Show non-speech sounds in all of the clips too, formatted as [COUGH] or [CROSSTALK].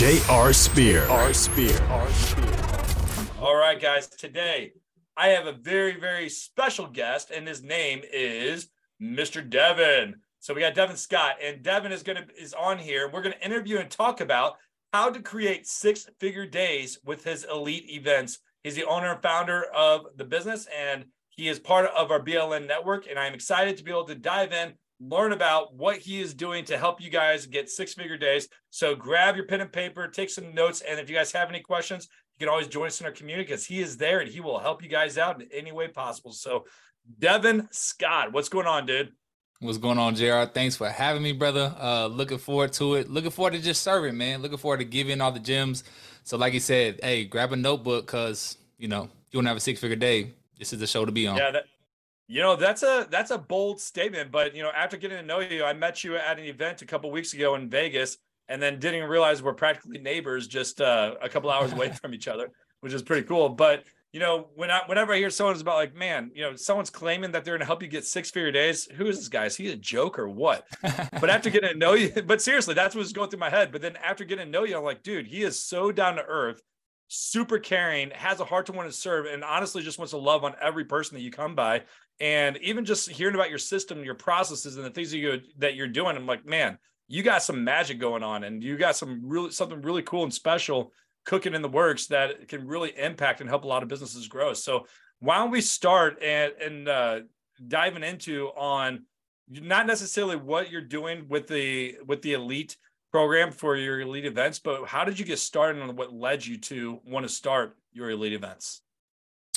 J.R. Spear. R. Spear. R. Spear. All right, guys. Today I have a very, very special guest, and his name is Mr. Devin. So we got Devin Scott, and Devin is gonna is on here. We're gonna interview and talk about how to create six-figure days with his elite events. He's the owner and founder of the business, and he is part of our BLN network. And I'm excited to be able to dive in learn about what he is doing to help you guys get six figure days. So grab your pen and paper, take some notes. And if you guys have any questions, you can always join us in our community because he is there and he will help you guys out in any way possible. So, Devin Scott, what's going on, dude? What's going on, JR? Thanks for having me, brother. Uh, looking forward to it. Looking forward to just serving, man. Looking forward to giving all the gems. So, like you said, hey, grab a notebook because you know you want to have a six figure day. This is the show to be on. Yeah, that, you know, that's a that's a bold statement, but you know, after getting to know you, I met you at an event a couple weeks ago in Vegas, and then didn't realize we're practically neighbors, just uh, a couple hours away [LAUGHS] from each other, which is pretty cool. But you know, when I whenever I hear someone's about like, man, you know, someone's claiming that they're going to help you get six figure days. Who is this guy? Is he a joke or what? but after [LAUGHS] getting to know you, [LAUGHS] but seriously, that's what's going through my head. But then after getting to know you, I'm like, dude, he is so down to earth, super caring, has a heart to want to serve, and honestly just wants to love on every person that you come by and even just hearing about your system your processes and the things that you that you're doing i'm like man you got some magic going on and you got some really something really cool and special cooking in the works that can really impact and help a lot of businesses grow. So why don't we start and and uh, diving into on not necessarily what you're doing with the with the elite program for your elite events but how did you get started and what led you to want to start your elite events?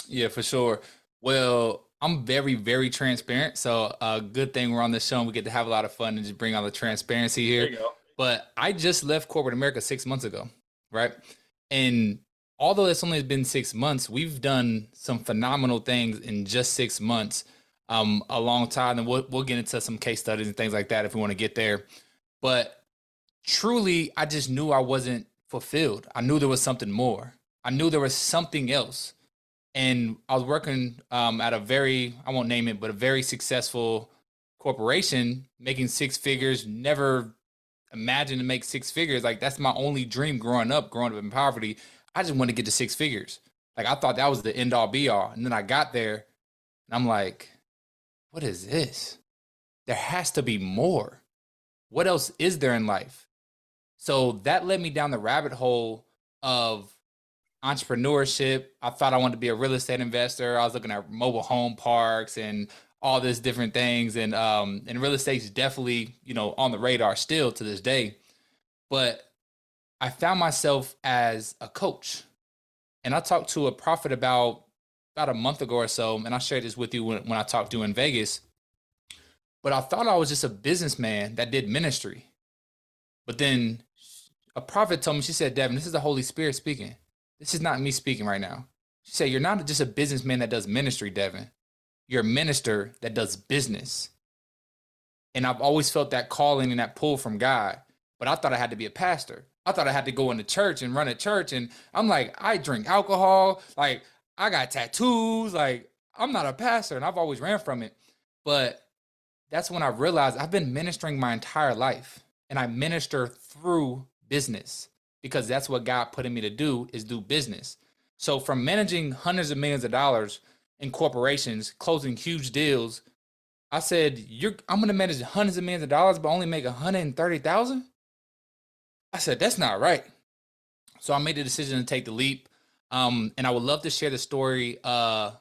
Yeah for sure. Well I'm very, very transparent. So a uh, good thing we're on this show and we get to have a lot of fun and just bring all the transparency here. But I just left corporate America six months ago, right? And although it's only been six months, we've done some phenomenal things in just six months. Um, a long time, and we'll we'll get into some case studies and things like that if we want to get there. But truly, I just knew I wasn't fulfilled. I knew there was something more. I knew there was something else and I was working um, at a very I won't name it, but a very successful corporation, making six figures. Never imagined to make six figures. Like that's my only dream growing up, growing up in poverty. I just wanted to get to six figures. Like I thought that was the end all be all, and then I got there, and I'm like, what is this? There has to be more. What else is there in life? So that led me down the rabbit hole of entrepreneurship. I thought I wanted to be a real estate investor. I was looking at mobile home parks and all this different things. And um, and real estate is definitely, you know, on the radar still to this day. But I found myself as a coach. And I talked to a prophet about about a month ago or so, and I shared this with you when, when I talked to in Vegas. But I thought I was just a businessman that did ministry. But then a prophet told me, she said, Devin, this is the Holy Spirit speaking. This is not me speaking right now. She said, You're not just a businessman that does ministry, Devin. You're a minister that does business. And I've always felt that calling and that pull from God. But I thought I had to be a pastor. I thought I had to go into church and run a church. And I'm like, I drink alcohol. Like, I got tattoos. Like, I'm not a pastor. And I've always ran from it. But that's when I realized I've been ministering my entire life. And I minister through business because that's what God put in me to do is do business. So from managing hundreds of millions of dollars in corporations, closing huge deals, I said, "You're I'm going to manage hundreds of millions of dollars, but only make 130,000." I said, "That's not right." So I made the decision to take the leap, um, and I would love to share the story uh,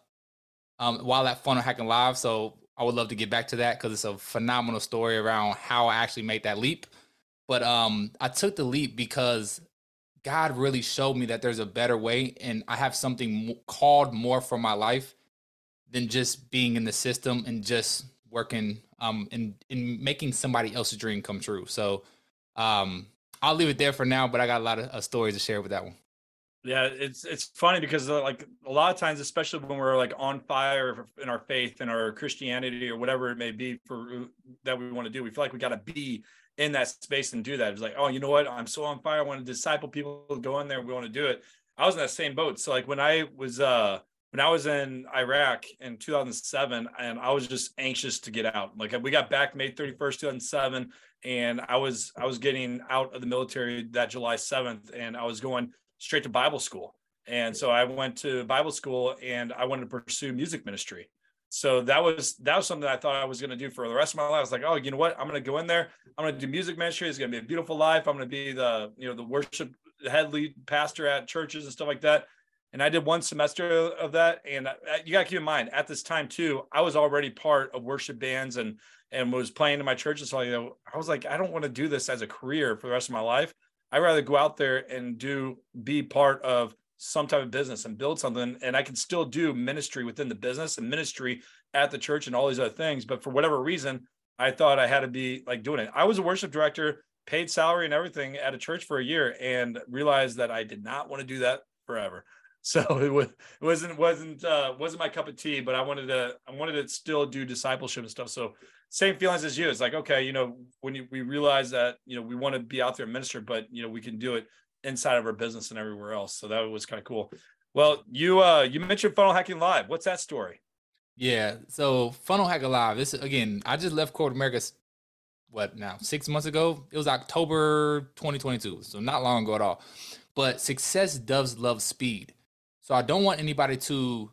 um, while at Funnel Hacking Live. So I would love to get back to that because it's a phenomenal story around how I actually made that leap. But um, I took the leap because God really showed me that there's a better way, and I have something called more for my life than just being in the system and just working um and in making somebody else's dream come true. So um I'll leave it there for now, but I got a lot of uh, stories to share with that one. Yeah, it's it's funny because uh, like a lot of times, especially when we're like on fire in our faith and our Christianity or whatever it may be for uh, that we want to do, we feel like we got to be in that space and do that. It's like, oh, you know what? I'm so on fire. I want to disciple people, go in there. We want to do it. I was in that same boat. So like when I was uh when I was in Iraq in 2007, and I was just anxious to get out. Like we got back May 31st, 2007, and I was I was getting out of the military that July 7th, and I was going straight to Bible school. And so I went to Bible school, and I wanted to pursue music ministry. So that was that was something I thought I was going to do for the rest of my life. I was like, oh, you know what? I'm going to go in there. I'm going to do music ministry. It's going to be a beautiful life. I'm going to be the you know the worship head lead pastor at churches and stuff like that and I did one semester of that. And uh, you got to keep in mind at this time too, I was already part of worship bands and and was playing in my church and so know, I was like, I don't want to do this as a career for the rest of my life. I'd rather go out there and do be part of some type of business and build something. And I can still do ministry within the business and ministry at the church and all these other things. But for whatever reason, I thought I had to be like doing it. I was a worship director, paid salary and everything at a church for a year, and realized that I did not want to do that forever. [LAUGHS] So it was it wasn't wasn't uh, wasn't my cup of tea, but I wanted to I wanted to still do discipleship and stuff. So same feelings as you. It's like okay, you know, when you, we realize that you know we want to be out there and minister, but you know we can do it inside of our business and everywhere else. So that was kind of cool. Well, you uh you mentioned funnel hacking live. What's that story? Yeah, so funnel hacking live. This again, I just left corporate America. What now? Six months ago. It was October 2022, so not long ago at all. But success does love speed. So I don't want anybody to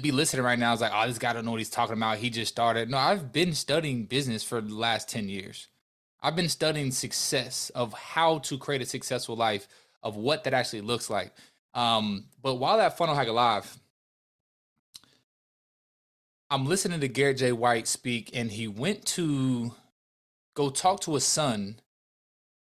be listening right now. It's like, oh, this guy don't know what he's talking about. He just started. No, I've been studying business for the last 10 years. I've been studying success of how to create a successful life, of what that actually looks like. Um, but while that Funnel Hacking Live, I'm listening to Garrett J. White speak, and he went to go talk to his son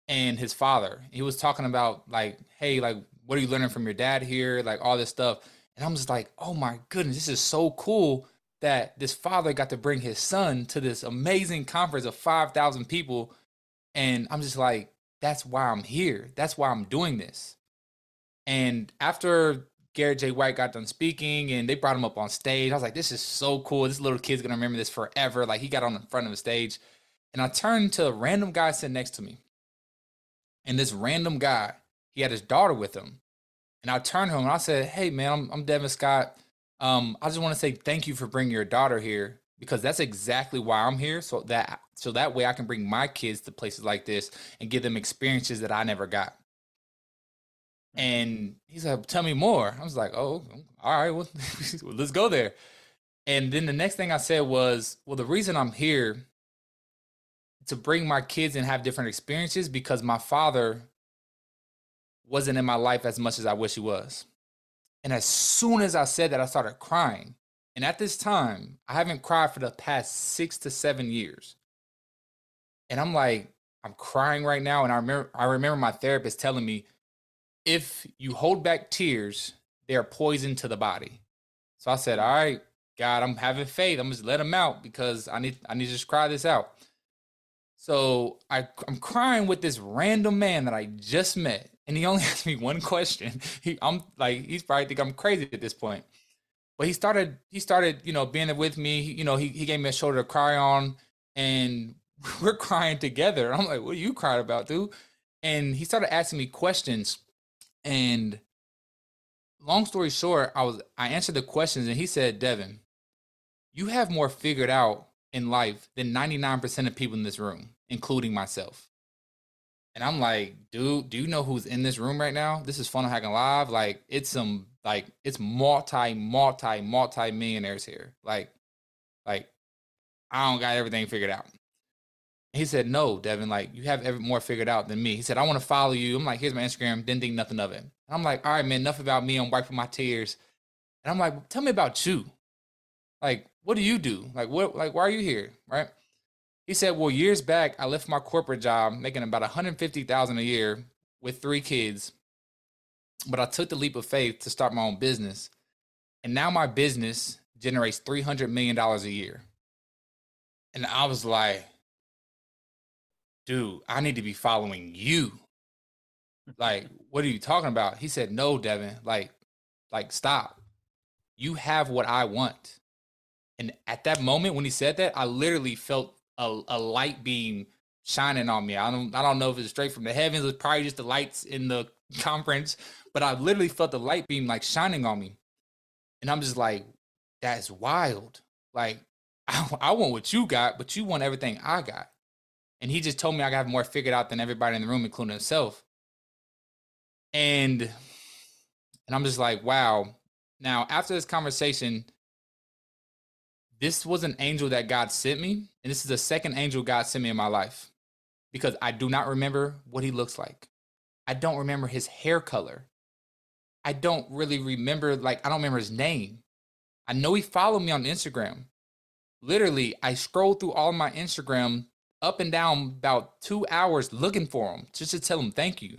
and his father. He was talking about like, hey, like what are you learning from your dad here? Like all this stuff. And I'm just like, oh my goodness, this is so cool that this father got to bring his son to this amazing conference of 5,000 people. And I'm just like, that's why I'm here. That's why I'm doing this. And after Garrett J. White got done speaking and they brought him up on stage, I was like, this is so cool. This little kid's gonna remember this forever. Like he got on the front of the stage. And I turned to a random guy sitting next to me. And this random guy he had his daughter with him. And I turned to him and I said, Hey, man, I'm, I'm Devin Scott. Um, I just want to say thank you for bringing your daughter here because that's exactly why I'm here. So that so that way I can bring my kids to places like this and give them experiences that I never got. And mm-hmm. he's like, "Tell me more." I was like, "Oh, all right, [LAUGHS] well, let's go there." And then the next thing I said was, "Well, the reason I'm here to bring my kids and have different experiences because my father wasn't in my life as much as I wish he was. And as soon as I said that, I started crying. And at this time, I haven't cried for the past six to seven years. And I'm like, I'm crying right now. And I remember, I remember my therapist telling me, if you hold back tears, they are poison to the body. So I said, all right, God, I'm having faith. I'm just let them out because I need, I need to just cry this out. So I, I'm crying with this random man that I just met and he only [LAUGHS] asked me one question. He, I'm like, he's probably think I'm crazy at this point. But he started, he started, you know, being with me. You know, he, he gave me a shoulder to cry on, and [LAUGHS] we're crying together. I'm like, what are you crying about, dude? And he started asking me questions. And long story short, I was I answered the questions, and he said, Devin, you have more figured out in life than 99% of people in this room, including myself. And I'm like, dude, do you know who's in this room right now? This is Funnel Hacking Live. Like, it's some like it's multi, multi, multi millionaires here. Like, like I don't got everything figured out. He said, No, Devin, like you have every more figured out than me. He said, I want to follow you. I'm like, here's my Instagram, didn't think nothing of it. And I'm like, all right, man, enough about me. I'm wiping my tears. And I'm like, tell me about you. Like, what do you do? Like, what like why are you here? Right. He said, "Well, years back, I left my corporate job making about 150,000 a year with three kids, but I took the leap of faith to start my own business, and now my business generates 300 million dollars a year." And I was like, "Dude, I need to be following you." like, what are you talking about? He said, No, Devin, like, like, stop. You have what I want. And at that moment when he said that, I literally felt a, a light beam shining on me. I don't I don't know if it's straight from the heavens, it's probably just the lights in the conference, but I literally felt the light beam like shining on me. And I'm just like, that's wild. Like, [LAUGHS] I, I want what you got, but you want everything I got. And he just told me I got more figured out than everybody in the room, including himself. And and I'm just like, wow. Now, after this conversation, this was an angel that God sent me, and this is the second angel God sent me in my life because I do not remember what he looks like. I don't remember his hair color. I don't really remember, like, I don't remember his name. I know he followed me on Instagram. Literally, I scrolled through all my Instagram up and down about two hours looking for him just to tell him thank you.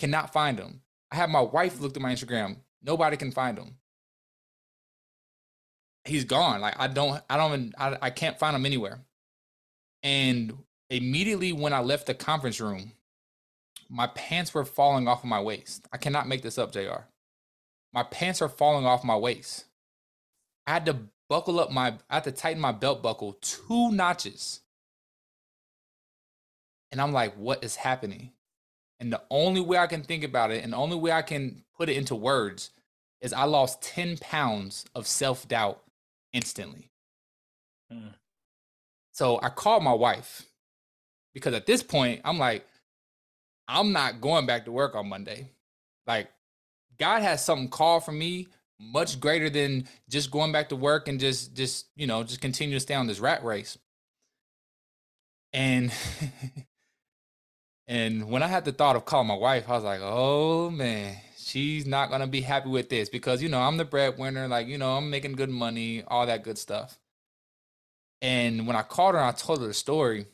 Cannot find him. I have my wife look at my Instagram. Nobody can find him. He's gone. Like I don't, I don't even, I, I can't find him anywhere. And immediately when I left the conference room, my pants were falling off of my waist. I cannot make this up, JR. My pants are falling off my waist. I had to buckle up my, I had to tighten my belt buckle two notches. And I'm like, what is happening? And the only way I can think about it and the only way I can put it into words is I lost 10 pounds of self doubt instantly. Hmm. So I called my wife because at this point, I'm like, I'm not going back to work on Monday. Like, God has something called for me much greater than just going back to work and just, just, you know, just continue to stay on this rat race. And, [LAUGHS] and when I had the thought of calling my wife, I was like, oh man, she's not gonna be happy with this because you know I'm the breadwinner, like you know I'm making good money, all that good stuff. And when I called her, I told her the story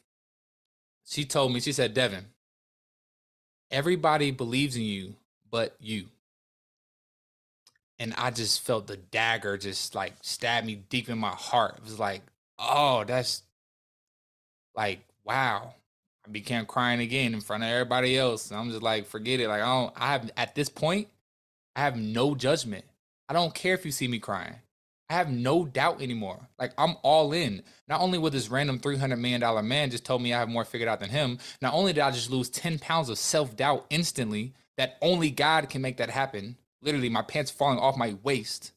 she told me, she said, Devin, everybody believes in you but you. And I just felt the dagger just like stab me deep in my heart. It was like, oh, that's like, wow. I became crying again in front of everybody else. And I'm just like, forget it. Like, I don't, I have, at this point, I have no judgment. I don't care if you see me crying. I have no doubt anymore. Like I'm all in. Not only would this random $300 million man just told me I have more figured out than him, not only did I just lose 10 pounds of self doubt instantly, that only God can make that happen. Literally, my pants falling off my waist.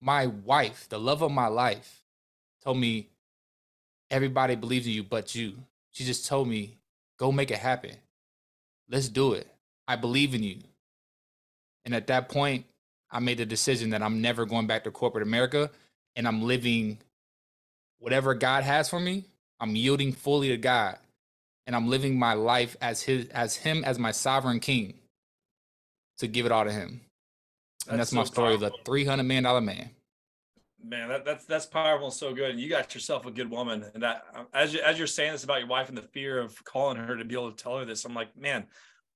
My wife, the love of my life, told me, everybody believes in you but you. She just told me, go make it happen. Let's do it. I believe in you. And at that point, I made the decision that I'm never going back to corporate America and I'm living whatever God has for me. I'm yielding fully to God and I'm living my life as his as him as my sovereign king to give it all to him. And that's so my story powerful. of the 300 million dollar man. Man, that, that's that's powerful, and so good. And you got yourself a good woman. And that, as you, as you're saying this about your wife and the fear of calling her to be able to tell her this, I'm like, man,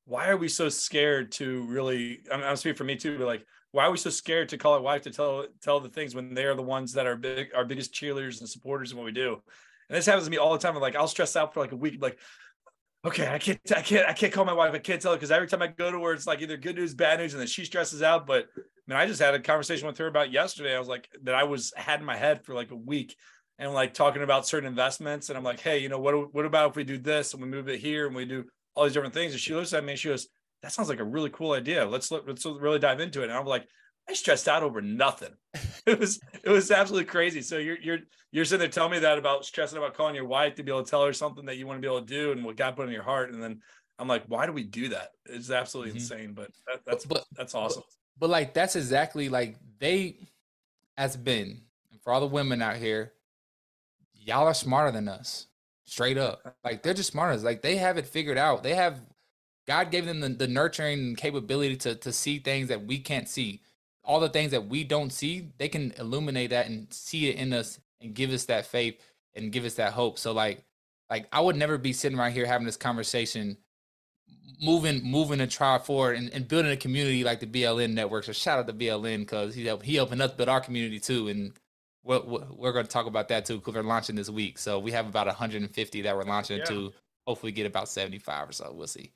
why are we so scared to really? I'm, I'm speaking for me too, but like, why are we so scared to call our wife to tell tell the things when they're the ones that are big our biggest cheerleaders and supporters in what we do and this happens to me all the time I'm like i'll stress out for like a week like okay i can't i can't i can't call my wife i can't tell her because every time i go to her it's like either good news bad news and then she stresses out but I mean i just had a conversation with her about yesterday i was like that i was had in my head for like a week and like talking about certain investments and i'm like hey you know what what about if we do this and we move it here and we do all these different things and she looks at me and she goes that sounds like a really cool idea. Let's look, let's really dive into it. And I'm like, I stressed out over nothing. [LAUGHS] It was it was absolutely crazy. So you're you're you're sitting there telling me that about stressing about calling your wife to be able to tell her something that you want to be able to do and what God put in your heart. And then I'm like, why do we do that? It's absolutely mm-hmm. insane. But that, that's but, that's awesome. But, but like that's exactly like they as been and for all the women out here, y'all are smarter than us. Straight up. Like they're just smart smarter. Like they have it figured out. They have God gave them the, the nurturing capability to to see things that we can't see. All the things that we don't see, they can illuminate that and see it in us and give us that faith and give us that hope. So like like I would never be sitting right here having this conversation moving moving a trial forward and, and building a community like the BLN network. So shout out to BLN because he helped he helping us build our community too. And we're, we're going to talk about that too because they're launching this week. So we have about 150 that we're launching yeah. to hopefully get about 75 or so. We'll see.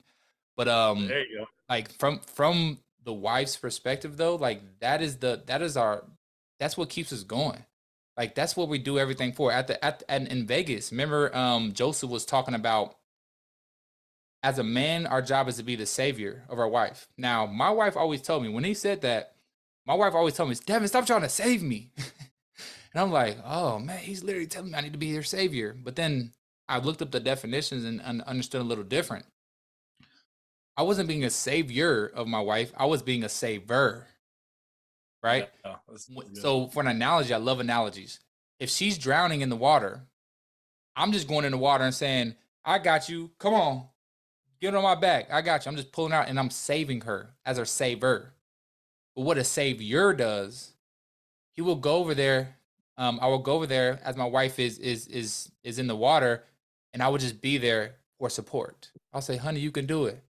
But um, there you go. Like from from the wife's perspective, though, like that is the that is our that's what keeps us going. Like that's what we do everything for. At the at, at in Vegas, remember um Joseph was talking about as a man, our job is to be the savior of our wife. Now, my wife always told me when he said that, my wife always told me, Devin, stop trying to save me. [LAUGHS] and I'm like, oh man, he's literally telling me I need to be their savior. But then I looked up the definitions and, and understood a little different. I wasn't being a savior of my wife, I was being a saver right? Yeah, so for an analogy, I love analogies. If she's drowning in the water, I'm just going in the water and saying, I got you. Come on. Get on my back. I got you. I'm just pulling out and I'm saving her as her saver. But what a savior does, he will go over there. Um, I will go over there as my wife is is is is in the water, and I will just be there for support. I'll say, honey, you can do it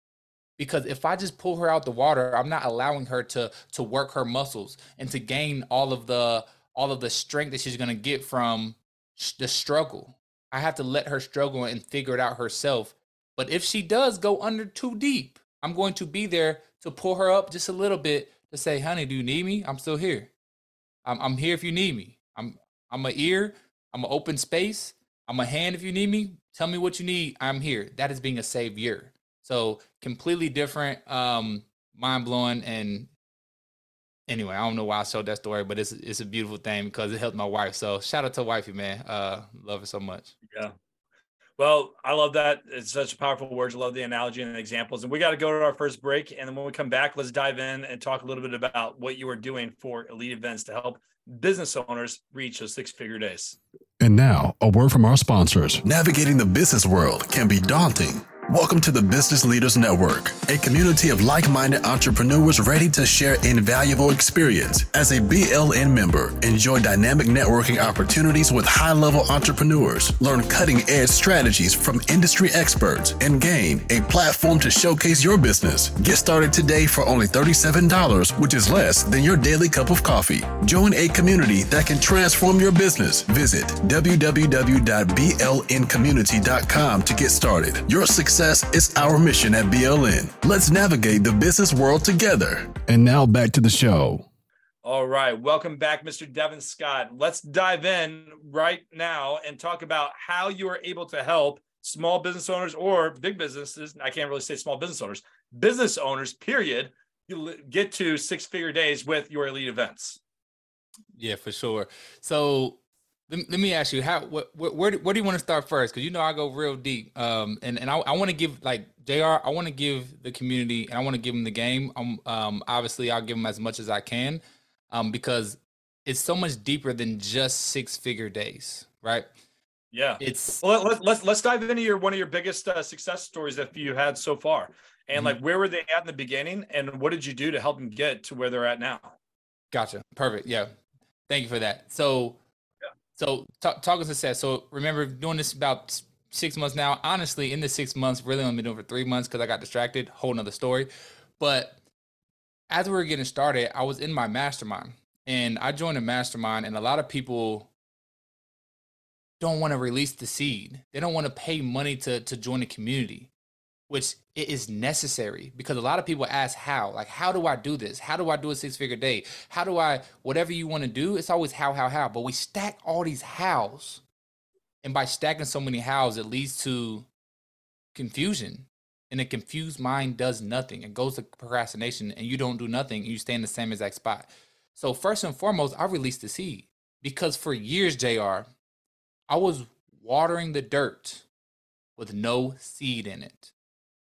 because if I just pull her out the water, I'm not allowing her to to work her muscles and to gain all of the all of the strength that she's going to get from the struggle. I have to let her struggle and figure it out herself. But if she does go under too deep, I'm going to be there to pull her up just a little bit to say, "Honey, do you need me? I'm still here. I'm I'm here if you need me. I'm I'm a ear. I'm an open space. I'm a hand if you need me. Tell me what you need. I'm here. That is being a savior. So completely different, um, mind blowing, and anyway, I don't know why I showed that story, but it's it's a beautiful thing because it helped my wife. So shout out to wifey, man. Uh, love her so much. Yeah. Well, I love that. It's such powerful words. I love the analogy and the examples. And we got to go to our first break. And then when we come back, let's dive in and talk a little bit about what you are doing for Elite Events to help business owners reach those six figure days. And now, a word from our sponsors. Navigating the business world can be daunting. Welcome to the Business Leaders Network, a community of like minded entrepreneurs ready to share invaluable experience. As a BLN member, enjoy dynamic networking opportunities with high level entrepreneurs, learn cutting edge strategies from industry experts, and gain a platform to showcase your business. Get started today for only $37, which is less than your daily cup of coffee. Join a community that can transform your business. Visit www.blncommunity.com to get started. Your success success is our mission at BLN. Let's navigate the business world together. And now back to the show. All right. Welcome back, Mr. Devin Scott. Let's dive in right now and talk about how you are able to help small business owners or big businesses. I can't really say small business owners, business owners, period, you get to six figure days with your elite events. Yeah, for sure. So let, let me ask you how what, where, where do, where do you want to start first? Because you know i go real deep um and and i, I want to give like jr i want to give the community and i want to give them the game. Um, um obviously i'll give them as much as i can um because it's so much deeper than just six figure days right? Yeah. It's well let's let's, let's dive into your one of your biggest uh, success stories that you had so far. And mm-hmm. like where were they at in the beginning and what did you do to help them get to where they're at now? Gotcha. Perfect. Yeah. Thank you for that. So so t- talking success. So remember doing this about six months now. Honestly, in the six months, really only been doing for three months because I got distracted. Whole nother story. But as we were getting started, I was in my mastermind and I joined a mastermind, and a lot of people don't want to release the seed. They don't want to pay money to to join a community which it is necessary because a lot of people ask how like how do i do this? How do i do a six figure day how do i whatever you want to do it's always how how how but we stack all these hows and by stacking so many hows it leads to confusion and a confused mind does nothing. It goes to procrastination and you don't do nothing and you stay in the same exact spot. So first and foremost i released the seed because for years jr i was watering the dirt with no seed in it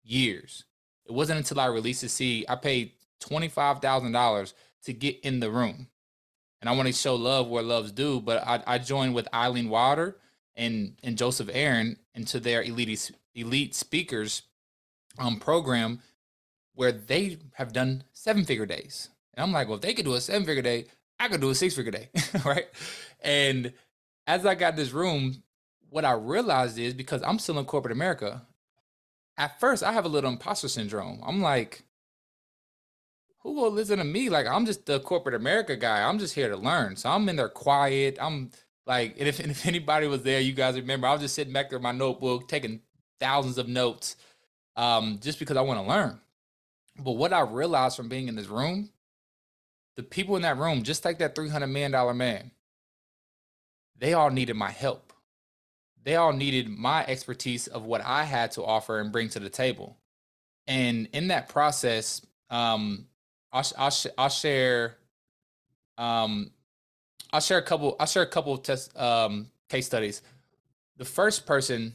years. It wasn't until I released the seed, I paid $25,000 to get in the room. And I want to show love where love's due, but I, I joined with Eileen Water and, and Joseph Aaron into their elite, elite speakers um, program where they have done seven figure days. And I'm like, well, if they could do a seven figure day, I could do a six figure day, [LAUGHS] right? And as I got this room, what I realized is because I'm still in corporate America, at first I have a little imposter syndrome. I'm like, who will listen to me? Like I'm just the corporate America guy. I'm just here to learn. So I'm in there quiet. I'm like, and if, [LAUGHS] and if anybody was there, you guys remember, I was just sitting back there in my notebook, taking thousands of notes. um, just because I want to learn. But what I realized from being in this room, the people in that room, just like that $300 million man, they all needed my help. They all needed my expertise of what I had to offer and bring to the table. And in that process, um, I'll, I'll, I'll share um, I'll share a couple. I'll share a couple of test um, case studies. The first person,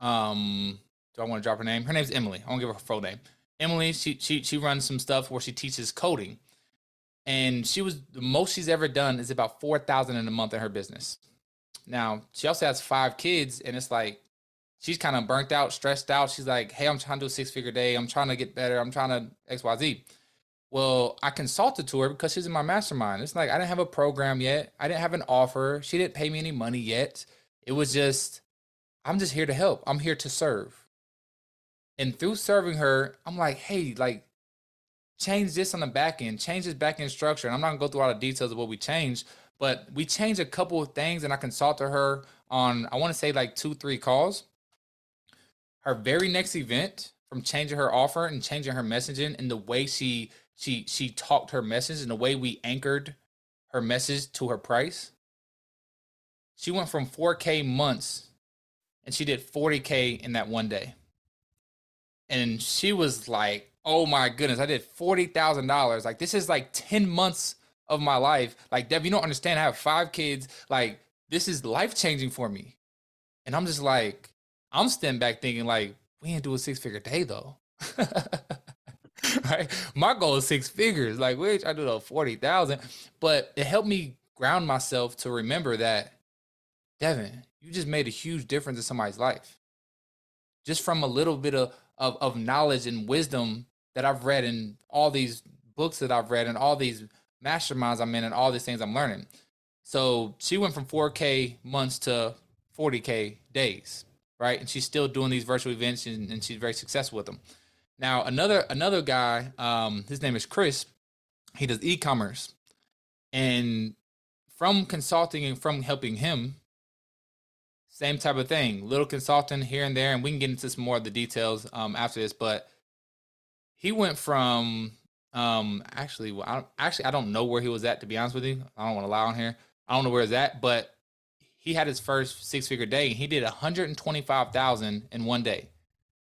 um, do I want to drop her name? Her name's Emily. I won't give her full name. Emily, she she she runs some stuff where she teaches coding, and she was the most she's ever done is about four thousand in a month in her business. Now she also has five kids, and it's like she's kind of burnt out, stressed out. She's like, "Hey, I'm trying to do a six figure day. I'm trying to get better. I'm trying to X Y Z." Well, I consulted to her because she's in my mastermind. It's like I didn't have a program yet. I didn't have an offer. She didn't pay me any money yet. It was just, I'm just here to help. I'm here to serve. And through serving her, I'm like, hey, like, change this on the back end, change this back end structure. And I'm not gonna go through all the details of what we changed, but we changed a couple of things and I consulted her on, I wanna say like two, three calls. Her very next event, from changing her offer and changing her messaging and the way she she she talked her message and the way we anchored her message to her price. She went from 4K months and she did 40K in that one day. And she was like, oh my goodness, I did $40,000. Like, this is like 10 months of my life. Like, Dev, you don't understand. I have five kids. Like, this is life changing for me. And I'm just like, I'm standing back thinking, like, we ain't do a six figure day though. [LAUGHS] right? My goal is six figures. Like, which I do the forty thousand, but it helped me ground myself to remember that, Devin, you just made a huge difference in somebody's life. Just from a little bit of, of, of knowledge and wisdom that I've read in all these books that I've read and all these masterminds I'm in and all these things I'm learning. So she went from 4K months to 40K days, right? And she's still doing these virtual events and, and she's very successful with them. Now another another guy, um, his name is Chris. He does e-commerce, and from consulting and from helping him, same type of thing. Little consulting here and there, and we can get into some more of the details um, after this. But he went from um, actually, well, I, actually I don't know where he was at to be honest with you. I don't want to lie on here. I don't know where he's at, but he had his first six figure day. And he did 125,000 in one day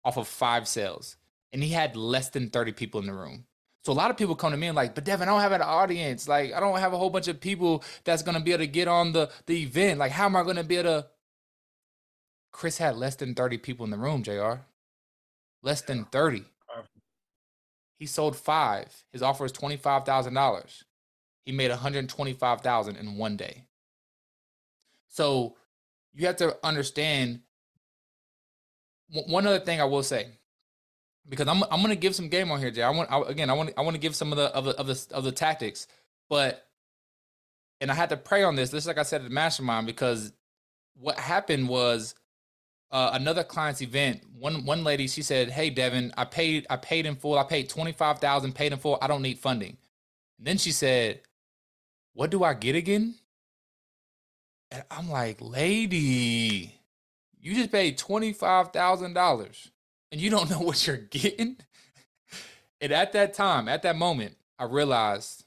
off of five sales and he had less than 30 people in the room. So a lot of people come to me and like, but Devin, I don't have an audience. Like, I don't have a whole bunch of people that's gonna be able to get on the the event. Like, how am I gonna be able to? Chris had less than 30 people in the room, JR. Less than 30. He sold five. His offer was $25,000. He made 125,000 in one day. So you have to understand one other thing I will say because I'm I'm gonna give some game on here, Jay. I want I, again I want I want to give some of the of the of the of the tactics, but and I had to pray on this. Just like I said at the mastermind, because what happened was uh, another client's event. One one lady she said, "Hey Devin, I paid I paid in full. I paid twenty five thousand, paid in full. I don't need funding." And then she said, "What do I get again?" And I'm like, "Lady, you just paid twenty five thousand dollars." and you don't [LAUGHS] know what you're getting. And at that time, at that moment, I realized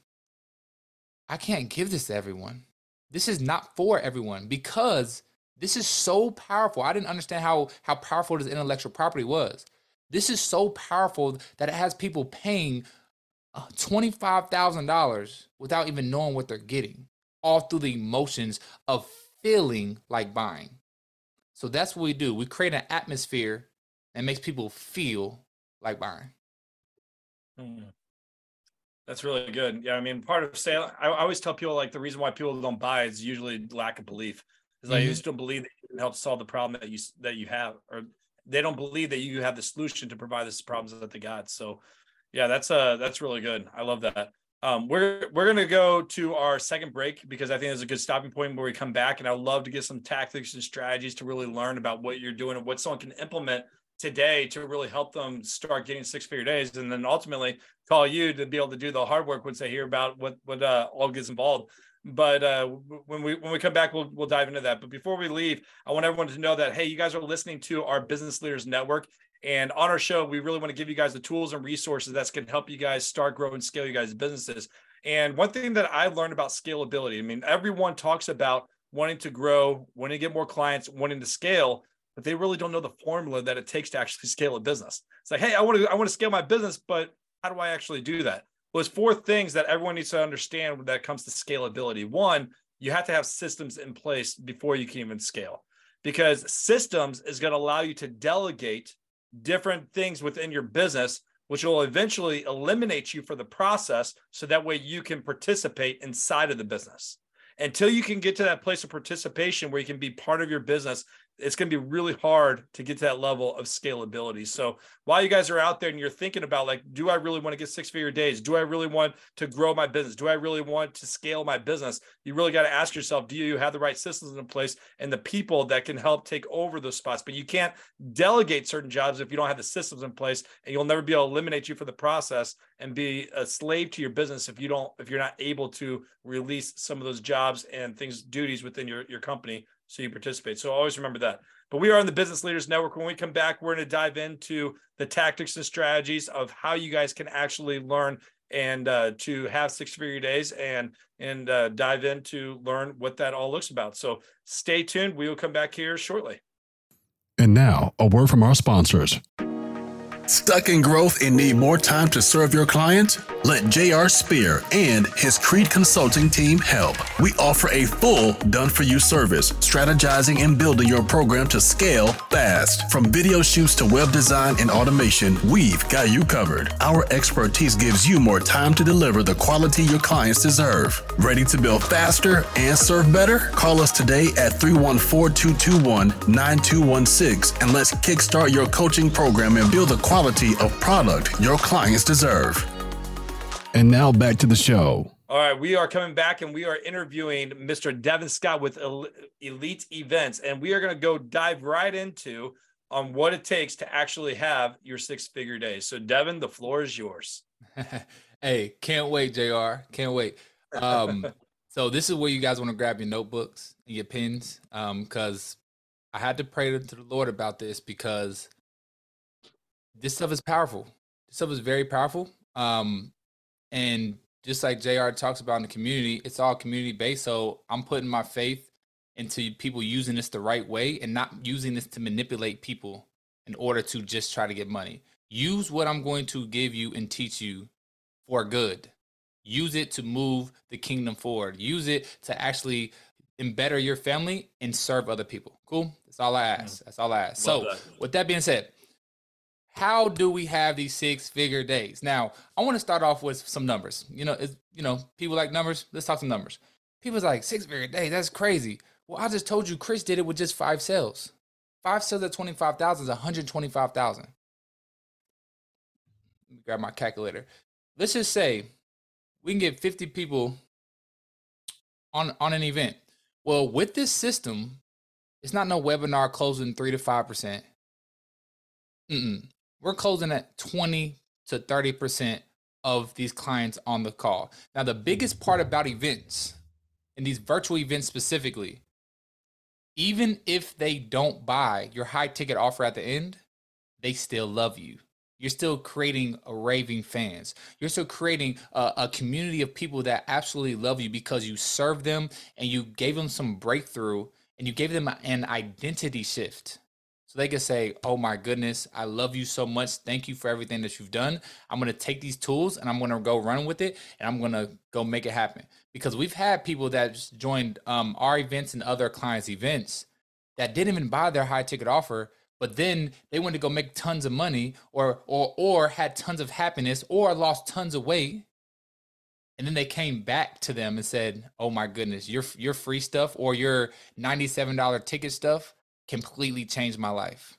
I can't give this to everyone. This is not for everyone because this is so powerful. I didn't understand how how powerful this intellectual property was. This is so powerful that it has people paying uh, $25,000 without even knowing what they're getting, all through the emotions of feeling like buying. So that's what we do. We create an atmosphere that makes people feel like buying. Hmm. That's really good. Yeah, I mean, part of sale. I, I, always tell people like the reason why people don't buy is usually lack of belief. Is like mm-hmm. you just don't believe that you can help solve the problem that you that you have, or they don't believe that you have the solution to provide the problems that they got. So, yeah, that's uh that's really good. I love that. Um, we're we're gonna go to our second break because I think there's a good stopping point where we come back, and I'd love to get some tactics and strategies to really learn about what you're doing and what someone can implement today to really help them start getting six figure days and then ultimately call you to be able to do the hard work once they hear about what what uh, all gets involved but uh, when we when we come back we'll, we'll dive into that but before we leave i want everyone to know that hey you guys are listening to our business leaders network And on our show, we really want to give you guys the tools and resources that's going to help you guys start, grow, and scale you guys' businesses. And one thing that I learned about scalability, I mean, everyone talks about wanting to grow, wanting to get more clients, wanting to scale, but they really don't know the formula that it takes to actually scale a business. It's like, hey, I want to I want to scale my business, but how do I actually do that? There's four things that everyone needs to understand when that comes to scalability. One, you have to have systems in place before you can even scale because systems is going to allow you to delegate different things within your business which will eventually eliminate you for the process so that way you can participate inside of the business until you can get to that place of participation where you can be part of your business it's going to be really hard to get to that level of scalability. So while you guys are out there and you're thinking about like, do I really want to get six figure days? Do I really want to grow my business? Do I really want to scale my business? You really got to ask yourself, do you have the right systems in place and the people that can help take over those spots? But you can't delegate certain jobs if you don't have the systems in place and you'll never be able to eliminate you for the process and be a slave to your business if you don't, if you're not able to release some of those jobs and things, duties within your, your company so you participate. So always remember that. But we are on the Business Leaders Network. When we come back, we're going to dive into the tactics and strategies of how you guys can actually learn and uh, to have six figure days and and uh, dive in to learn what that all looks about. So stay tuned. We will come back here shortly. And now a word from our sponsors. Stuck in growth and need more time to serve your clients? Let J.R. Spear and his Creed Consulting team help. We offer a full done for you service, strategizing and building your program to scale fast. From video shoots to web design and automation, we've got you covered. Our expertise gives you more time to deliver the quality your clients deserve. Ready to build faster and serve better? Call us today at 314 221 9216 and let's kickstart your coaching program and build the quality of product your clients deserve. And now back to the show. All right, we are coming back and we are interviewing Mr. Devin Scott with Elite Events, and we are going to go dive right into on what it takes to actually have your six-figure days. So, Devin, the floor is yours. [LAUGHS] hey, can't wait, Jr. Can't wait. Um, [LAUGHS] so this is where you guys want to grab your notebooks and your pens, because um, I had to pray to the Lord about this because this stuff is powerful. This stuff is very powerful. Um, and just like JR talks about in the community, it's all community based. So I'm putting my faith into people using this the right way and not using this to manipulate people in order to just try to get money. Use what I'm going to give you and teach you for good. Use it to move the kingdom forward. Use it to actually better your family and serve other people. Cool. That's all I ask. Mm. That's all I ask. so, that. with that being said, how do we have these six figure days? Now, I want to start off with some numbers. You know, you know, people like numbers. Let's talk some numbers. People's like six figure days. That's crazy. Well, I just told you Chris did it with just five sales. Five sales at 25,000 is 125,000. Let me grab my calculator. Let's just say we can get 50 people on on an event. Well, with this system, it's not no webinar closing 3 to 5%. Mm-mm we're closing at 20 to 30% of these clients on the call. Now, the biggest part about events and these virtual events specifically, even if they don't buy your high ticket offer at the end, they still love you. You're still creating a raving fans. You're still creating a, a, community of people that absolutely love you because you served them and you gave them some breakthrough and you gave them an identity shift they can say, Oh my goodness, I love you so much. Thank you for everything that you've done. I'm going to take these tools and I'm going to go run with it and I'm going to go make it happen. Because we've had people that joined um, our events and other clients' events that didn't even buy their high ticket offer, but then they went to go make tons of money or or or had tons of happiness or lost tons of weight and then they came back to them and said, "Oh my goodness, your your free stuff or your $97 ticket stuff completely changed my life.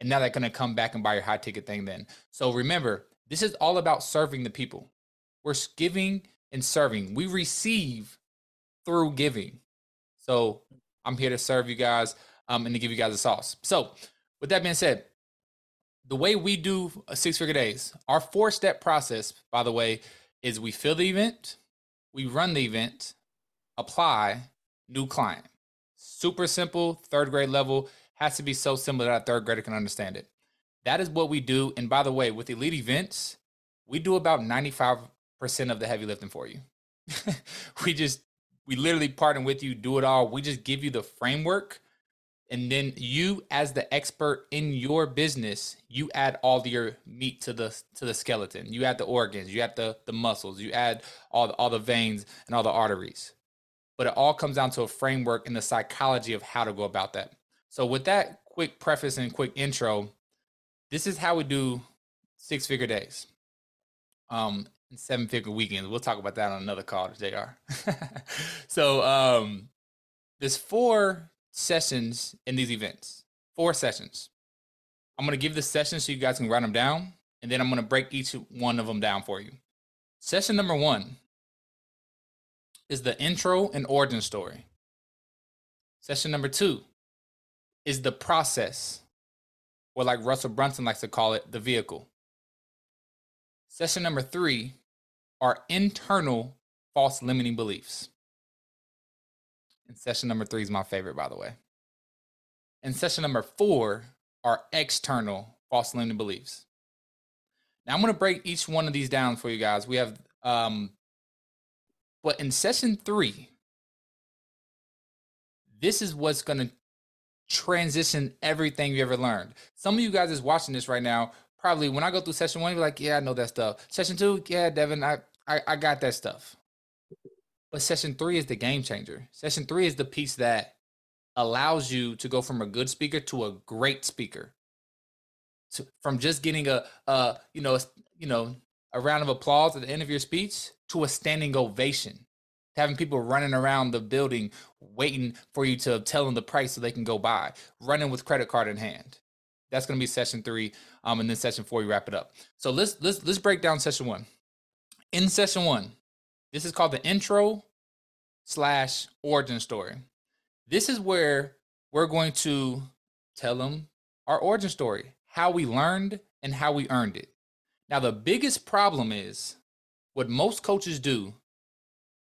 And now they're going to come back and buy your high ticket thing then. So remember, this is all about serving the people. We're giving and serving. We receive through giving. So I'm here to serve you guys um, and to give you guys a sauce. So with that being said, the way we do a six figure days, our four step process, by the way, is we fill the event, we run the event, apply, new client. Super simple, third grade level. Has to be so simple that a third grader can understand it. That is what we do. And by the way, with elite events, we do about 95% of the heavy lifting for you. [LAUGHS] we just, we literally partner with you, do it all. We just give you the framework. And then you, as the expert in your business, you add all your meat to the to the skeleton. You add the organs, you add the the muscles, you add all the, all the veins and all the arteries. But it all comes down to a framework and the psychology of how to go about that. So with that quick preface and quick intro, this is how we do six figure days. Um, seven figure weekends. We'll talk about that on another call to JR. [LAUGHS] so um there's four sessions in these events. Four sessions. I'm gonna give the sessions so you guys can write them down, and then I'm gonna break each one of them down for you. Session number one is the intro and origin story. Session number two is the process, or like Russell Brunson likes to call it, the vehicle. Session number three are internal false limiting beliefs. And session number three is my favorite, by the way. And session number four are external false limiting beliefs. Now I'm going to break each one of these down for you guys. We have, um, but in session three, this is what's going to transition everything you ever learned. Some of you guys is watching this right now. Probably when I go through session one, you're like, yeah, I know that stuff. Session two, yeah, Devin, I, I, I got that stuff. But session three is the game changer. Session three is the piece that allows you to go from a good speaker to a great speaker. To, from just getting a, a you know, a, you know, a round of applause at the end of your speech to a standing ovation. Having people running around the building waiting for you to tell them the price so they can go buy, running with credit card in hand. That's going to be session three, um, and then session four we wrap it up. So let's let's let's break down session one. In session one, this is called the intro slash origin story. This is where we're going to tell them our origin story, how we learned and how we earned it. Now, the biggest problem is what most coaches do,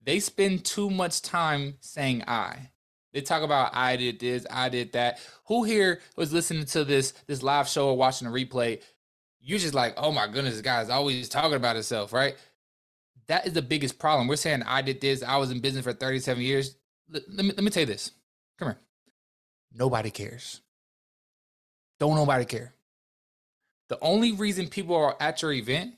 they spend too much time saying I. They talk about I did this, I did that. Who here was listening to this this live show or watching a replay? You're just like, oh my goodness, this guy's always talking about himself, right? That is the biggest problem. We're saying I did this. I was in business for 37 years. Let, let me let me tell you this. Come here. Nobody cares. Don't nobody care. The only reason people are at your event,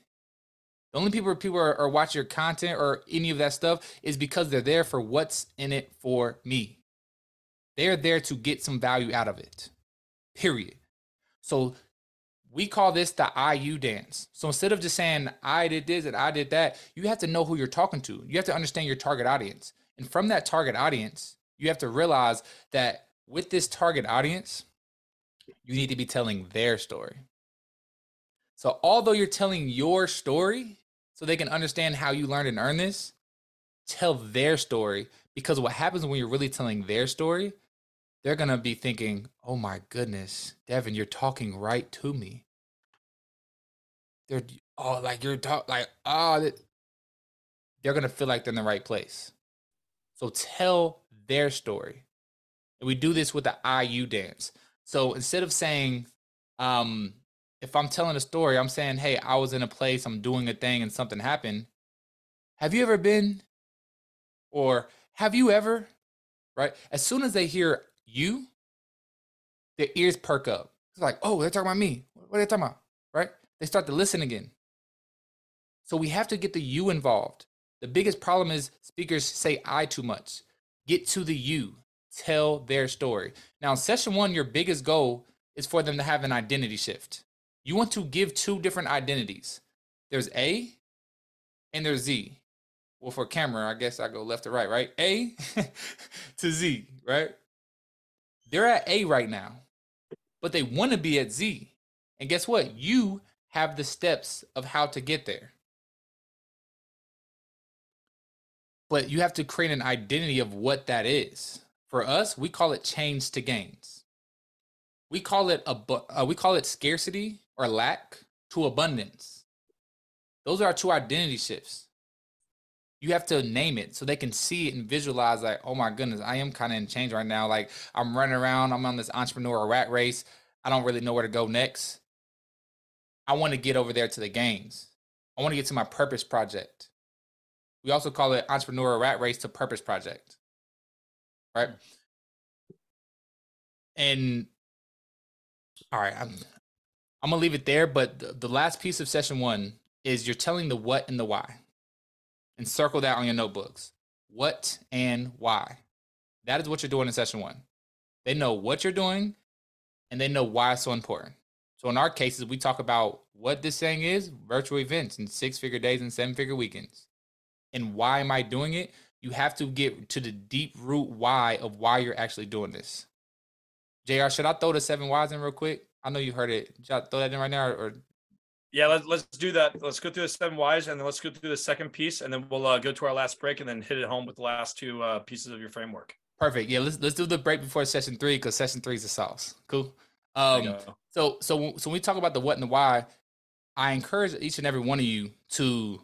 the only people people are, are watching your content or any of that stuff is because they're there for what's in it for me. They're there to get some value out of it. Period. So we call this the IU dance. So instead of just saying, I did this and I did that, you have to know who you're talking to. You have to understand your target audience. And from that target audience, you have to realize that with this target audience, you need to be telling their story. So although you're telling your story so they can understand how you learned and earned this, tell their story because what happens when you're really telling their story they're going to be thinking, oh my goodness, Devin, you're talking right to me. They're, oh, like you're talking, like, oh, they're going to feel like they're in the right place. So tell their story. And we do this with the IU dance. So instead of saying, um, if I'm telling a story, I'm saying, hey, I was in a place, I'm doing a thing, and something happened. Have you ever been? Or have you ever? Right? As soon as they hear you, their ears perk up. It's like, oh, they're talking about me. What are they talking about? Right? They start to listen again. So we have to get the you involved. The biggest problem is speakers say I too much. Get to the you. Tell their story. Now, in session one, your biggest goal is for them to have an identity shift. You want to give two different identities. There's A and there's Z. Well, for camera, I guess I go left to right, right? A [LAUGHS] to Z, right? They're at A right now, but they want to be at Z. And guess what? You have the steps of how to get there. But you have to create an identity of what that is. For us, we call it change to gains. We call it a uh, we call it scarcity or lack to abundance. Those are our two identity shifts you have to name it so they can see it and visualize like oh my goodness i am kind of in change right now like i'm running around i'm on this entrepreneur rat race i don't really know where to go next I want to get over there to the gains. I want to get to my purpose project. We also call it entrepreneurial rat race to purpose project. Right. And all right, I'm I'm gonna leave it there. But the, the last piece of session one is you're telling the what and the why, and circle that on your notebooks. What and why. That is what you're doing in session one. They know what you're doing, and they know why it's so important. So in our cases, we talk about what this thing is: virtual events and six-figure days and seven-figure weekends. And why am I doing it? You have to get to the deep root why of why you're actually doing this. Jr. Should I throw the seven whys in real quick? I know you heard it. Should I throw that in right now, or yeah, let's let's do that. Let's go through the seven whys, and then let's go through the second piece, and then we'll uh, go to our last break, and then hit it home with the last two uh, pieces of your framework. Perfect. Yeah, let's let's do the break before session three because session three is the sauce. Cool. Um, so so so when we talk about the what and the why, I encourage each and every one of you to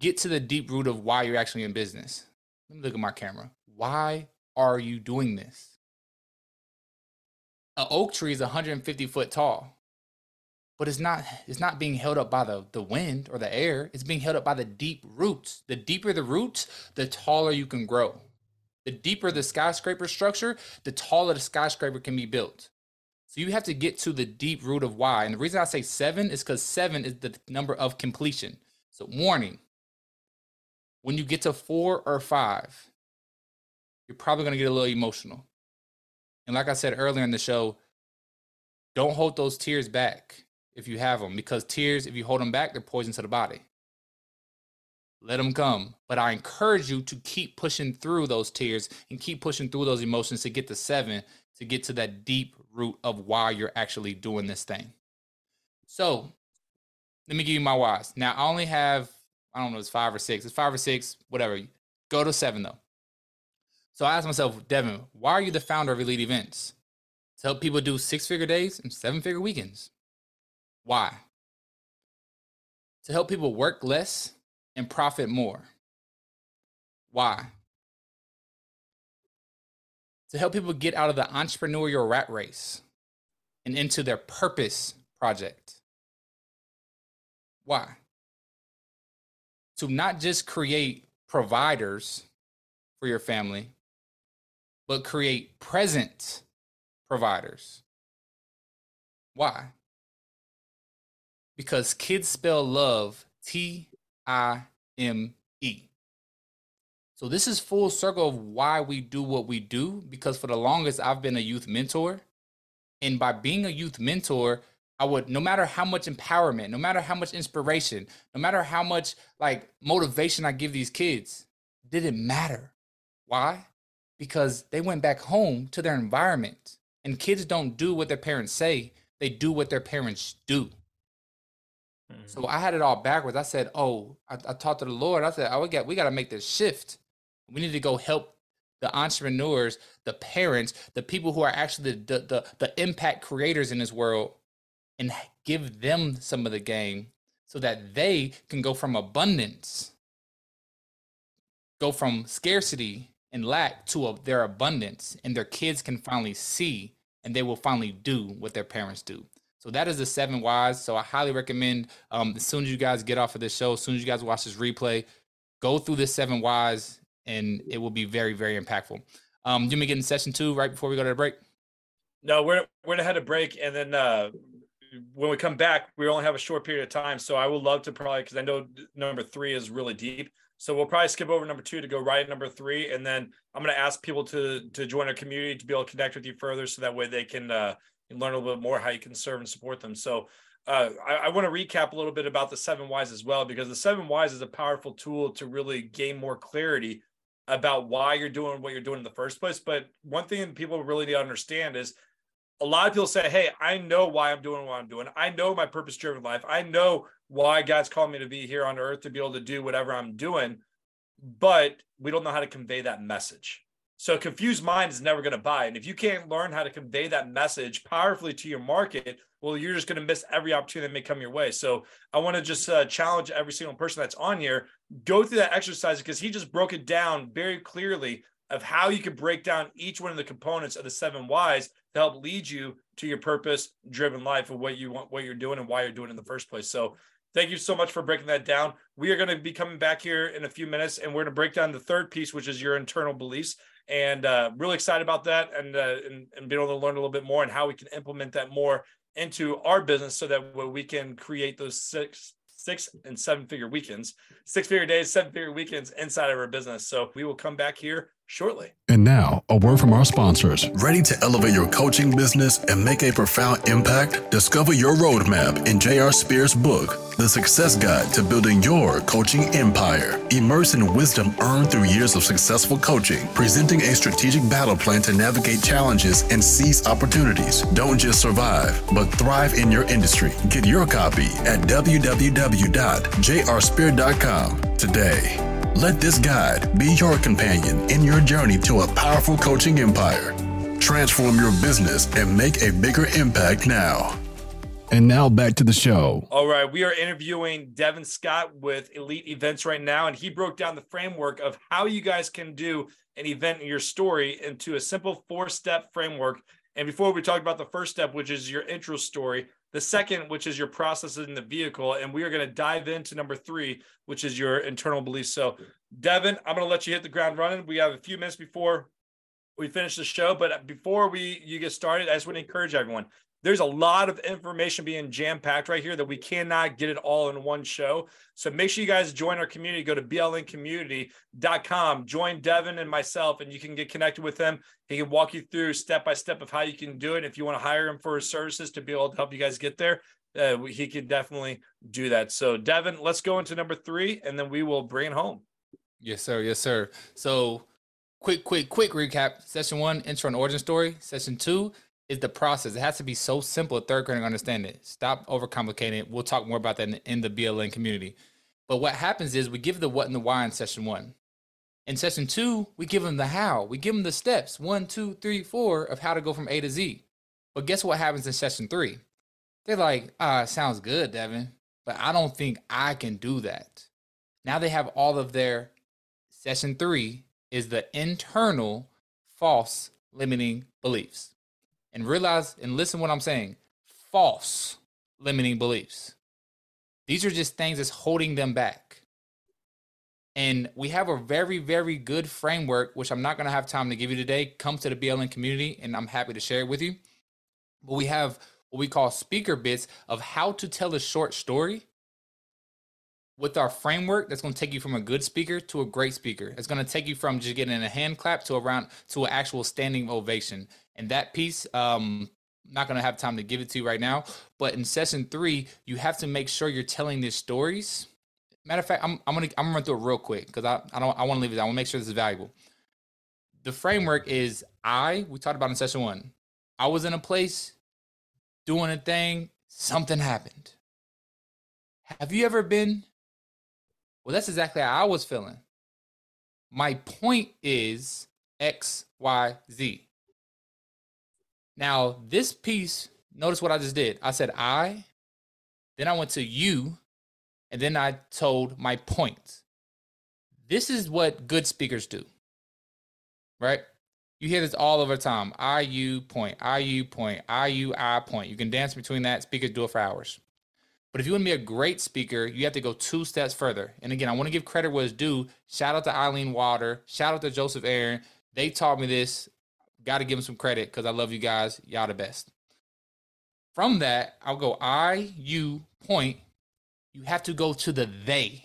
get to the deep root of why you're actually in business. Let me look at my camera. Why are you doing this? An oak tree is 150 foot tall but it's not it's not being held up by the the wind or the air. It's being held up by the deep roots. The deeper the roots the taller you can grow. The deeper the skyscraper structure the taller the skyscraper can be built. So you have to get to the deep root of why. And the reason i say seven is because seven is the number of completion. So warning when you get to four or five you're probably going to get a little emotional and like I said earlier in the show, don't hold those tears back if you have them, because tears, if you hold them back, they're poison to the body. Let them come. But I encourage you to keep pushing through those tears and keep pushing through those emotions to get to seven, to get to that deep root of why you're actually doing this thing. So let me give you my whys. Now I only have, I don't know, it's five or six. It's five or six, whatever. Go to seven though. So I asked myself, Devin, why are you the founder of Elite Events? To help people do six figure days and seven figure weekends. Why? To help people work less and profit more. Why? To help people get out of the entrepreneurial rat race and into their purpose project. Why? To not just create providers for your family, but create present providers. Why? Because kids spell love T I M E. So this is full circle of why we do what we do because for the longest I've been a youth mentor and by being a youth mentor I would no matter how much empowerment, no matter how much inspiration, no matter how much like motivation I give these kids, didn't matter. Why? Because they went back home to their environment. And kids don't do what their parents say, they do what their parents do. Mm-hmm. So I had it all backwards. I said, Oh, I, I talked to the Lord. I said, Oh, we got we gotta make this shift. We need to go help the entrepreneurs, the parents, the people who are actually the, the, the impact creators in this world and give them some of the game so that they can go from abundance, go from scarcity and lack to a, their abundance, and their kids can finally see and they will finally do what their parents do. So that is the seven whys. So I highly recommend um, as soon as you guys get off of this show, as soon as you guys watch this replay, go through the seven whys, and it will be very, very impactful. Um, you get in session two right before we go to the break? No, we're we're gonna have a break, and then uh, when we come back, we only have a short period of time. So I would love to probably because I know number three is really deep. So we'll probably skip over number two to go right at number three, and then I'm going to ask people to to join our community to be able to connect with you further, so that way they can uh, learn a little bit more how you can serve and support them. So uh, I, I want to recap a little bit about the seven whys as well, because the seven whys is a powerful tool to really gain more clarity about why you're doing what you're doing in the first place. But one thing people really need to understand is a lot of people say, Hey, I know why I'm doing what I'm doing. I know my purpose driven life. I know why God's called me to be here on earth to be able to do whatever I'm doing, but we don't know how to convey that message. So a confused mind is never going to buy. And if you can't learn how to convey that message powerfully to your market, well, you're just going to miss every opportunity that may come your way. So I want to just uh, challenge every single person that's on here, go through that exercise because he just broke it down very clearly of how you could break down each one of the components of the seven whys to help lead you to your purpose driven life of what you want, what you're doing, and why you're doing it in the first place. So thank you so much for breaking that down. We are going to be coming back here in a few minutes, and we're going to break down the third piece, which is your internal beliefs. And uh, really excited about that, and, uh, and and being able to learn a little bit more and how we can implement that more into our business, so that we can create those six six and seven figure weekends, six figure days, seven figure weekends inside of our business. So we will come back here shortly. And a word from our sponsors. Ready to elevate your coaching business and make a profound impact? Discover your roadmap in J.R. Spear's book, The Success Guide to Building Your Coaching Empire. Immerse in wisdom earned through years of successful coaching, presenting a strategic battle plan to navigate challenges and seize opportunities. Don't just survive, but thrive in your industry. Get your copy at www.jrspear.com today. Let this guide be your companion in your journey to a powerful coaching empire. Transform your business and make a bigger impact now. And now back to the show. All right. We are interviewing Devin Scott with Elite Events right now, and he broke down the framework of how you guys can do an event in your story into a simple four step framework. And before we talk about the first step, which is your intro story, the second, which is your processes in the vehicle. And we are going to dive into number three, which is your internal beliefs. So, Devin, I'm going to let you hit the ground running. We have a few minutes before we finish the show, but before we you get started, I just want to encourage everyone there's a lot of information being jam packed right here that we cannot get it all in one show. So make sure you guys join our community. Go to blncommunity.com, join Devin and myself, and you can get connected with him. He can walk you through step by step of how you can do it. If you want to hire him for his services to be able to help you guys get there, uh, he can definitely do that. So, Devin, let's go into number three, and then we will bring it home. Yes, sir. Yes, sir. So, quick, quick, quick recap. Session one, intro and origin story. Session two, is the process. It has to be so simple a third grader understand it. Stop overcomplicating it. We'll talk more about that in, in the BLN community. But what happens is we give the what and the why in session one. In session two, we give them the how. We give them the steps one, two, three, four of how to go from A to Z. But guess what happens in session three? They're like, ah, sounds good, Devin, but I don't think I can do that. Now they have all of their session three is the internal false limiting beliefs and realize and listen what I'm saying false limiting beliefs. These are just things that's holding them back. And we have a very, very good framework, which I'm not going to have time to give you today. Come to the BLN community, and I'm happy to share it with you. But we have what we call speaker bits of how to tell a short story with our framework that's going to take you from a good speaker to a great speaker. It's going to take you from just getting a hand clap to around to an actual standing ovation. And that piece, um, not going to have time to give it to you right now, but in session three, you have to make sure you're telling these stories. Matter of fact, I'm, I'm gonna I'm gonna run through it real quick because I, I don't I want to leave it. I want to make sure this is valuable. The framework is I we talked about in session one. I was in a place doing a thing, something happened. Have you ever been well, that's exactly how I was feeling. My point is X, Y, Z. Now, this piece, notice what I just did. I said I, then I went to you, and then I told my point. This is what good speakers do, right? You hear this all over time. I, you, point, I, you, point, I, you, I, point. You can dance between that. Speakers do it for hours. But if you want to be a great speaker, you have to go two steps further. And again, I want to give credit where it's due. Shout out to Eileen Water. Shout out to Joseph Aaron. They taught me this. Got to give them some credit because I love you guys. Y'all the best. From that, I'll go I, you, point. You have to go to the they.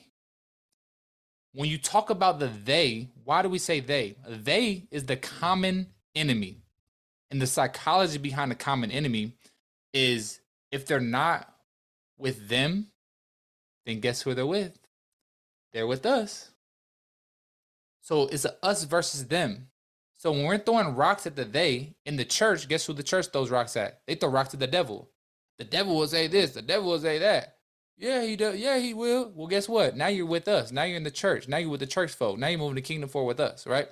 When you talk about the they, why do we say they? They is the common enemy. And the psychology behind the common enemy is if they're not with them, then guess who they're with? They're with us. So it's a us versus them. So when we're throwing rocks at the they in the church, guess who the church throws rocks at? They throw rocks at the devil. The devil will say this, the devil will say that. Yeah, he does. Yeah, he will. Well, guess what? Now you're with us. Now you're in the church. Now you're with the church folk. Now you're moving the kingdom forward with us, right?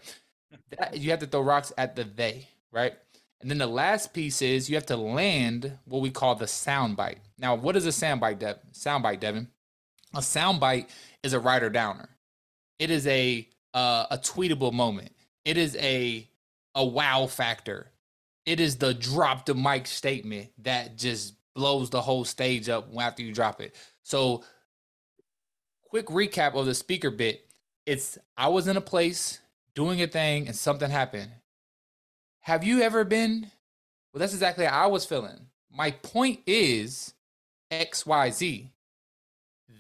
That, you have to throw rocks at the they, right? And then the last piece is you have to land what we call the sound bite. Now, what is a sound bite, Dev? Sound bite, Devin? A sound bite is a writer downer. It is a uh, a tweetable moment. It is a a wow factor. it is the drop the mic statement that just blows the whole stage up after you drop it. So, quick recap of the speaker bit. It's I was in a place doing a thing and something happened. Have you ever been? Well, that's exactly how I was feeling. My point is XYZ.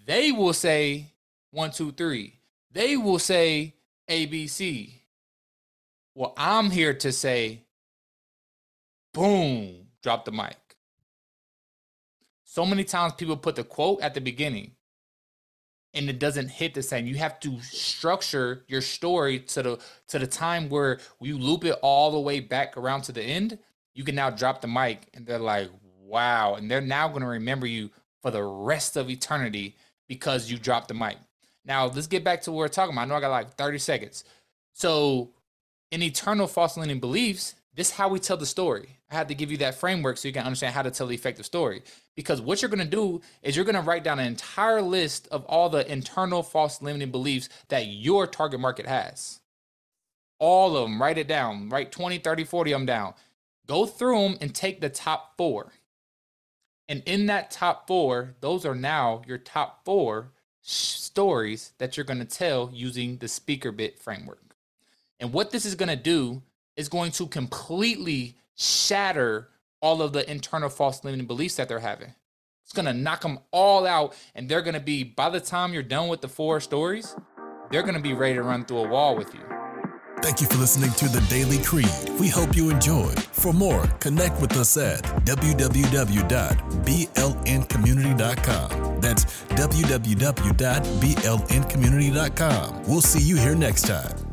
They will say one, two, three. They will say ABC. Well, I'm here to say, boom, drop the mic. So many times people put the quote at the beginning and it doesn't hit the same. You have to structure your story to the to the time where you loop it all the way back around to the end. You can now drop the mic and they're like, wow. And they're now going to remember you for the rest of eternity because you dropped the mic. Now, let's get back to what we're talking about. I know I got like 30 seconds. So, in internal false limiting beliefs, this is how we tell the story. I had to give you that framework so you can understand how to tell the effective story. Because what you're going to do is you're going to write down an entire list of all the internal false limiting beliefs that your target market has. All of them, write it down. Write 20, 30, 40 of them down. Go through them and take the top four. And in that top four, those are now your top four stories that you're going to tell using the speaker bit framework. And what this is going to do is going to completely shatter all of the internal false limiting beliefs that they're having. It's going to knock them all out. And they're going to be, by the time you're done with the four stories, they're going to be ready to run through a wall with you. Thank you for listening to the Daily Creed. We hope you enjoyed. For more, connect with us at www.blncommunity.com. That's www.blncommunity.com. We'll see you here next time.